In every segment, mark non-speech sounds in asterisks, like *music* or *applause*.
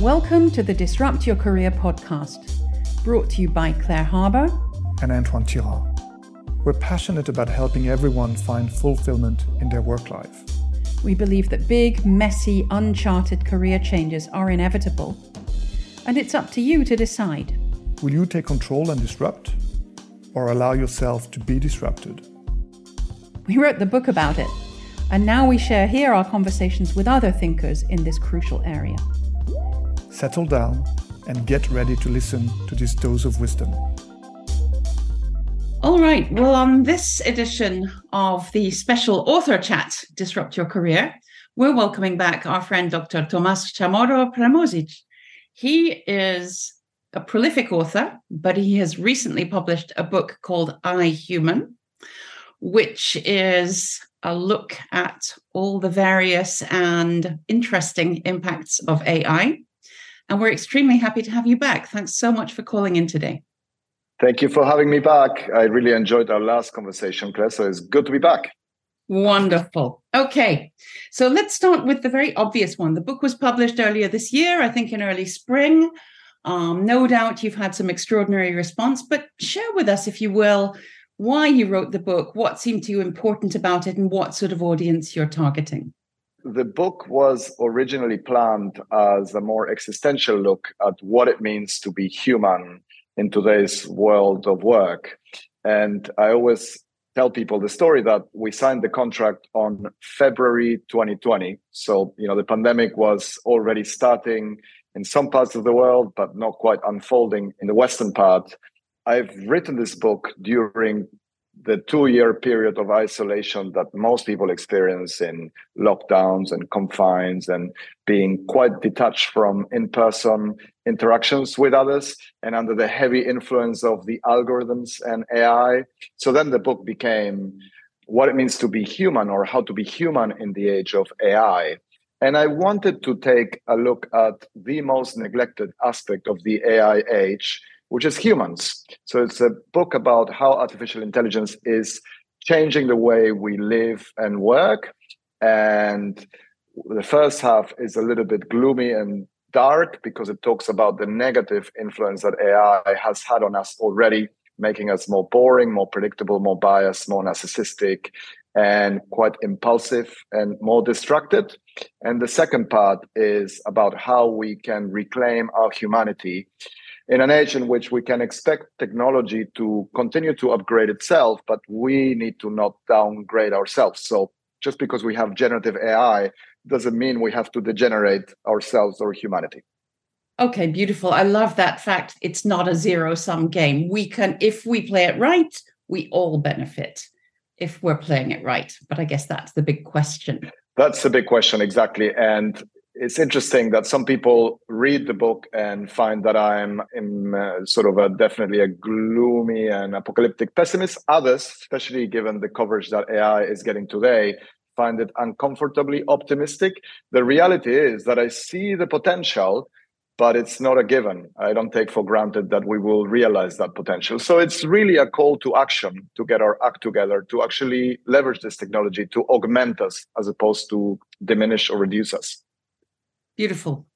Welcome to the Disrupt Your Career podcast, brought to you by Claire Harbour and Antoine Tirard. We're passionate about helping everyone find fulfillment in their work life. We believe that big, messy, uncharted career changes are inevitable, and it's up to you to decide. Will you take control and disrupt, or allow yourself to be disrupted? We wrote the book about it, and now we share here our conversations with other thinkers in this crucial area settle down, and get ready to listen to this dose of wisdom. All right. Well, on this edition of the special author chat, Disrupt Your Career, we're welcoming back our friend Dr. Tomas Chamorro Premuzic. He is a prolific author, but he has recently published a book called I Human, which is a look at all the various and interesting impacts of AI and we're extremely happy to have you back. Thanks so much for calling in today. Thank you for having me back. I really enjoyed our last conversation, Claire. So it's good to be back. Wonderful. Okay. So let's start with the very obvious one. The book was published earlier this year, I think in early spring. Um, no doubt you've had some extraordinary response, but share with us, if you will, why you wrote the book, what seemed to you important about it, and what sort of audience you're targeting the book was originally planned as a more existential look at what it means to be human in today's world of work. And I always tell people the story that we signed the contract on February 2020. So, you know, the pandemic was already starting in some parts of the world, but not quite unfolding in the Western part. I've written this book during the two year period of isolation that most people experience in lockdowns and confines and being quite detached from in person interactions with others and under the heavy influence of the algorithms and AI. So then the book became what it means to be human or how to be human in the age of AI. And I wanted to take a look at the most neglected aspect of the AI age, which is humans. So it's a book about how artificial intelligence is changing the way we live and work. And the first half is a little bit gloomy and dark because it talks about the negative influence that AI has had on us already, making us more boring, more predictable, more biased, more narcissistic, and quite impulsive and more distracted. And the second part is about how we can reclaim our humanity in an age in which we can expect technology to continue to upgrade itself, but we need to not downgrade ourselves. So just because we have generative AI doesn't mean we have to degenerate ourselves or humanity. Okay, beautiful. I love that fact. It's not a zero sum game. We can, if we play it right, we all benefit if we're playing it right. But I guess that's the big question. That's the big question, exactly. And it's interesting that some people read the book and find that I'm in uh, sort of a definitely a gloomy and apocalyptic pessimist. Others, especially given the coverage that AI is getting today, find it uncomfortably optimistic. The reality is that I see the potential, but it's not a given. I don't take for granted that we will realize that potential. So it's really a call to action to get our act together, to actually leverage this technology to augment us as opposed to diminish or reduce us. Beautiful.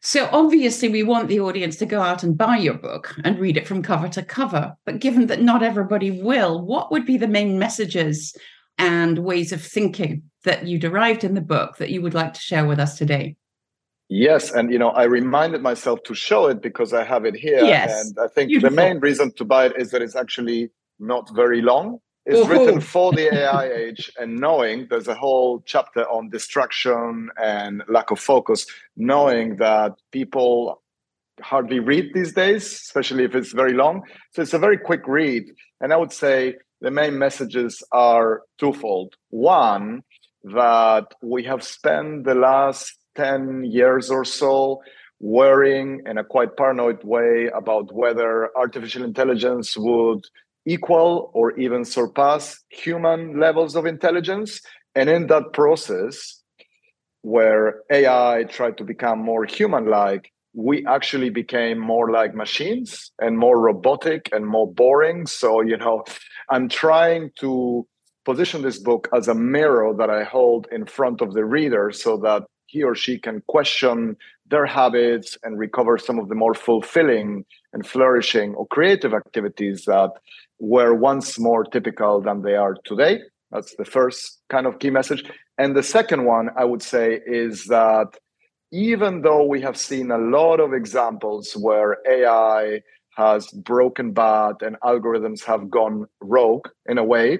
So obviously, we want the audience to go out and buy your book and read it from cover to cover. But given that not everybody will, what would be the main messages and ways of thinking that you derived in the book that you would like to share with us today? Yes, and you know, I reminded myself to show it because I have it here. Yes, and I think beautiful. the main reason to buy it is that it's actually not very long is written for the AI age and knowing there's a whole chapter on distraction and lack of focus, knowing that people hardly read these days, especially if it's very long. So it's a very quick read. And I would say the main messages are twofold. One, that we have spent the last 10 years or so worrying in a quite paranoid way about whether artificial intelligence would equal or even surpass human levels of intelligence. And in that process, where AI tried to become more human like, we actually became more like machines and more robotic and more boring. So, you know, I'm trying to position this book as a mirror that I hold in front of the reader so that he or she can question their habits and recover some of the more fulfilling and flourishing or creative activities that were once more typical than they are today. That's the first kind of key message. And the second one I would say is that even though we have seen a lot of examples where AI has broken bad and algorithms have gone rogue in a way,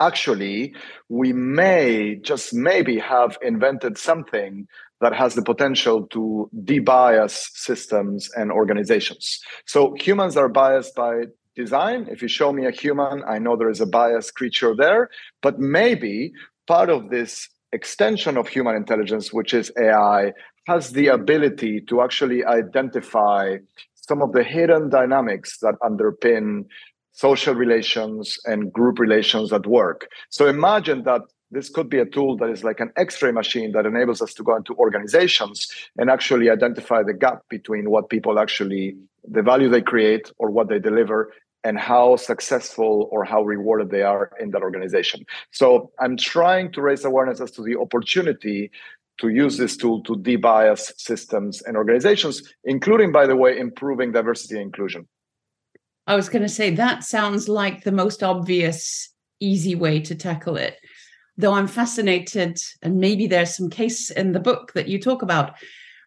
actually, we may just maybe have invented something that has the potential to debias systems and organizations. So humans are biased by design. If you show me a human, I know there is a biased creature there, but maybe part of this extension of human intelligence, which is AI, has the ability to actually identify some of the hidden dynamics that underpin social relations and group relations at work. So imagine that this could be a tool that is like an x-ray machine that enables us to go into organizations and actually identify the gap between what people actually the value they create or what they deliver and how successful or how rewarded they are in that organization. So I'm trying to raise awareness as to the opportunity to use this tool to debias systems and organizations, including, by the way, improving diversity and inclusion. I was going to say that sounds like the most obvious, easy way to tackle it. Though I'm fascinated, and maybe there's some case in the book that you talk about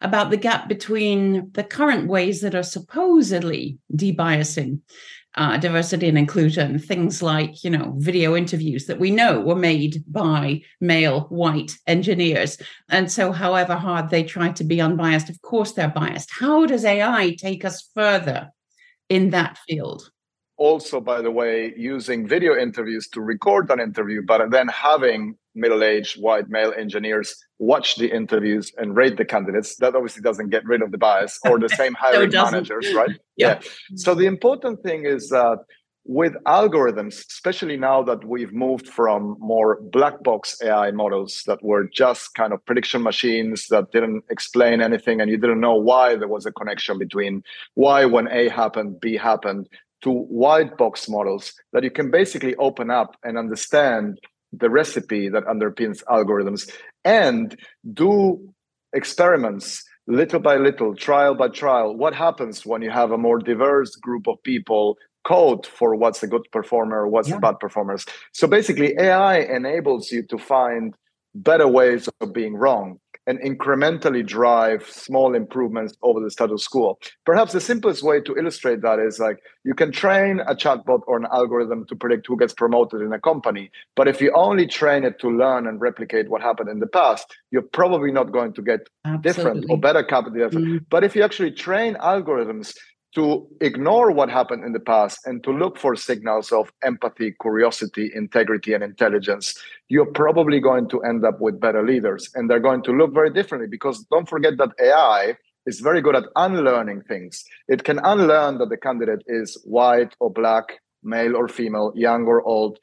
about the gap between the current ways that are supposedly debiasing uh, diversity and inclusion, things like, you know, video interviews that we know were made by male white engineers. And so, however hard they try to be unbiased, of course they're biased. How does AI take us further in that field? Also, by the way, using video interviews to record an interview, but then having middle-aged white male engineers watch the interviews and rate the candidates that obviously doesn't get rid of the bias or the *laughs* same hiring no, managers right *laughs* yeah. yeah so the important thing is that with algorithms especially now that we've moved from more black box ai models that were just kind of prediction machines that didn't explain anything and you didn't know why there was a connection between why when a happened b happened to white box models that you can basically open up and understand the recipe that underpins algorithms and do experiments little by little, trial by trial. What happens when you have a more diverse group of people code for what's a good performer, what's yeah. a bad performers? So basically, AI enables you to find better ways of being wrong and incrementally drive small improvements over the status quo. Perhaps the simplest way to illustrate that is like you can train a chatbot or an algorithm to predict who gets promoted in a company. But if you only train it to learn and replicate what happened in the past, you're probably not going to get Absolutely. different or better capability. Mm-hmm. But if you actually train algorithms to ignore what happened in the past and to look for signals of empathy, curiosity, integrity, and intelligence, you're probably going to end up with better leaders. And they're going to look very differently because don't forget that AI is very good at unlearning things. It can unlearn that the candidate is white or black, male or female, young or old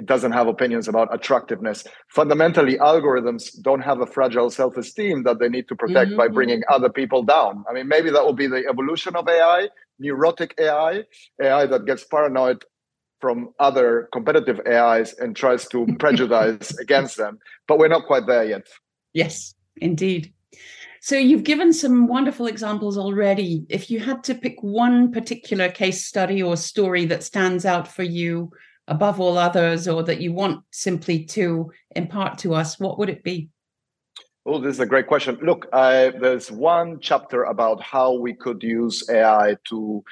it doesn't have opinions about attractiveness. Fundamentally, algorithms don't have a fragile self esteem that they need to protect mm-hmm. by bringing other people down. I mean, maybe that will be the evolution of AI, neurotic AI, AI that gets paranoid from other competitive AIs and tries to *laughs* prejudice against them. But we're not quite there yet. Yes, indeed. So you've given some wonderful examples already. If you had to pick one particular case study or story that stands out for you above all others or that you want simply to impart to us, what would it be? Oh, this is a great question. Look, there's one chapter about how we could use AI to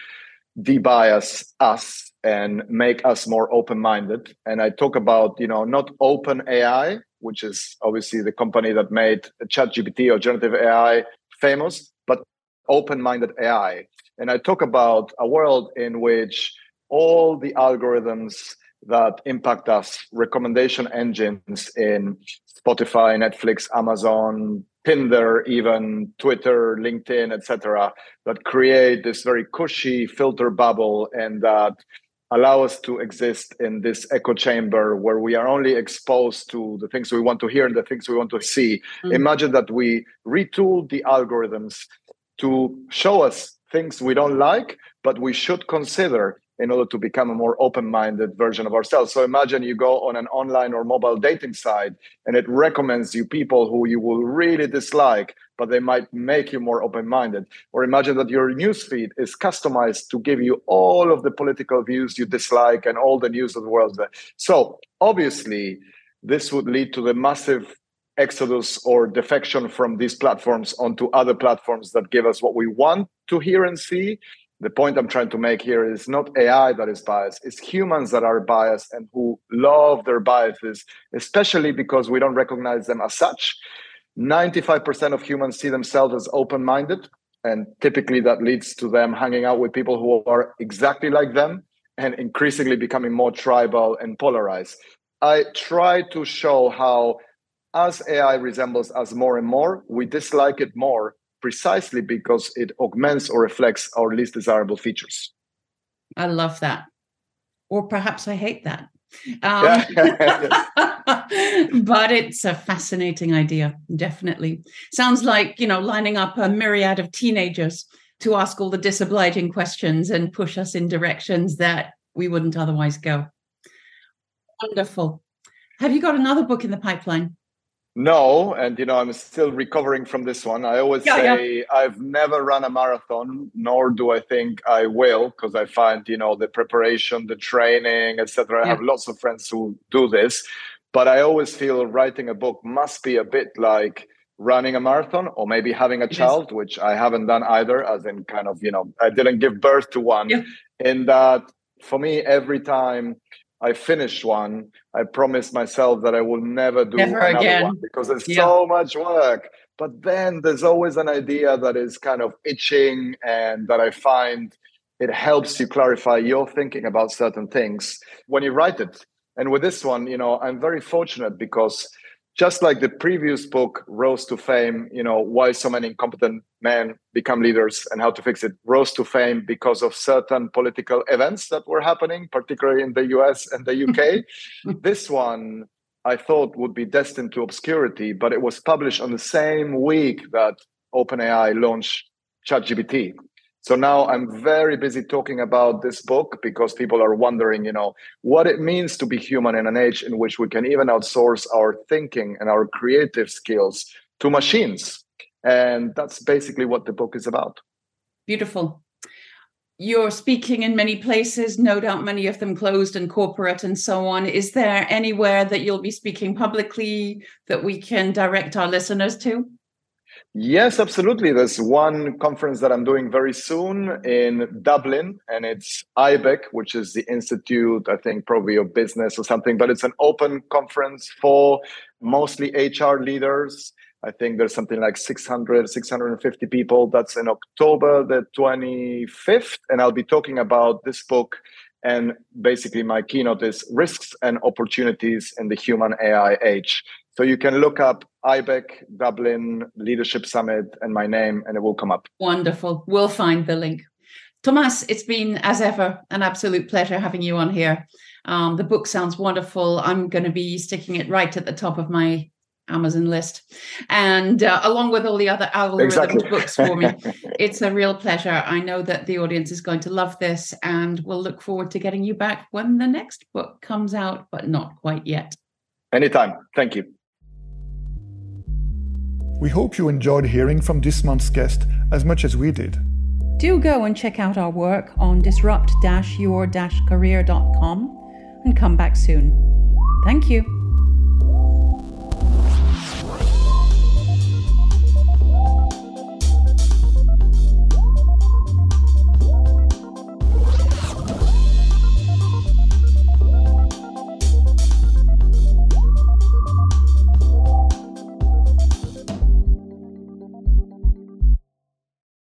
debias us and make us more open-minded. And I talk about, you know, not open AI, which is obviously the company that made ChatGPT or generative AI famous, but open-minded AI. And I talk about a world in which all the algorithms that impact us, recommendation engines in Spotify, Netflix, Amazon, Tinder, even Twitter, LinkedIn, etc., that create this very cushy filter bubble and that allow us to exist in this echo chamber where we are only exposed to the things we want to hear and the things we want to see. Mm-hmm. Imagine that we retool the algorithms to show us things we don't like, but we should consider in order to become a more open-minded version of ourselves. So imagine you go on an online or mobile dating site and it recommends you people who you will really dislike, but they might make you more open-minded. Or imagine that your newsfeed is customized to give you all of the political views you dislike and all the news of the world. So obviously, this would lead to the massive exodus or defection from these platforms onto other platforms that give us what we want to hear and see. The point I'm trying to make here is not AI that is biased, it's humans that are biased and who love their biases, especially because we don't recognize them as such. 95% of humans see themselves as open minded. And typically that leads to them hanging out with people who are exactly like them and increasingly becoming more tribal and polarized. I try to show how as AI resembles us more and more, we dislike it more precisely because it augments or reflects our least desirable features. I love that. Or perhaps I hate that. *laughs* Um, *laughs* but it's a fascinating idea, definitely. Sounds like, you know, lining up a myriad of teenagers to ask all the disobliging questions and push us in directions that we wouldn't otherwise go. Wonderful. Have you got another book in the pipeline? No, and you know, I'm still recovering from this one. I always yeah, say yeah. I've never run a marathon, nor do I think I will, because I find you know the preparation, the training, etc. Yeah. I have lots of friends who do this, but I always feel writing a book must be a bit like running a marathon or maybe having a child, which I haven't done either. As in, kind of, you know, I didn't give birth to one. In that, for me, every time I finished one, I promise myself that I will never do never another again. one because it's yeah. so much work. But then there's always an idea that is kind of itching and that I find it helps you clarify your thinking about certain things when you write it. And with this one, you know, I'm very fortunate because just like the previous book rose to fame you know why so many incompetent men become leaders and how to fix it. Rose to fame because of certain political events that were happening particularly in the us and the uk *laughs* this one i thought would be destined to obscurity but it was published on the same week that openai launched chatgpt so now I'm very busy talking about this book because people are wondering, you know, what it means to be human in an age in which we can even outsource our thinking and our creative skills to machines. And that's basically what the book is about. Beautiful. You're speaking in many places, no doubt many of them closed and corporate and so on. Is there anywhere that you'll be speaking publicly that we can direct our listeners to? Yes, absolutely. There's one conference that I'm doing very soon in Dublin, and it's IBEC, which is the Institute, I think, probably of Business or something, but it's an open conference for mostly HR leaders. I think there's something like 600, 650 people. That's in October the 25th. And I'll be talking about this book. And basically, my keynote is risks and opportunities in the human AI age. So you can look up IBEC Dublin Leadership Summit and my name, and it will come up. Wonderful. We'll find the link. Tomas, it's been, as ever, an absolute pleasure having you on here. Um, the book sounds wonderful. I'm going to be sticking it right at the top of my Amazon list, and uh, along with all the other algorithm exactly. books for me. *laughs* it's a real pleasure. I know that the audience is going to love this, and we'll look forward to getting you back when the next book comes out, but not quite yet. Anytime. Thank you. We hope you enjoyed hearing from this month's guest as much as we did. Do go and check out our work on disrupt your career.com and come back soon. Thank you.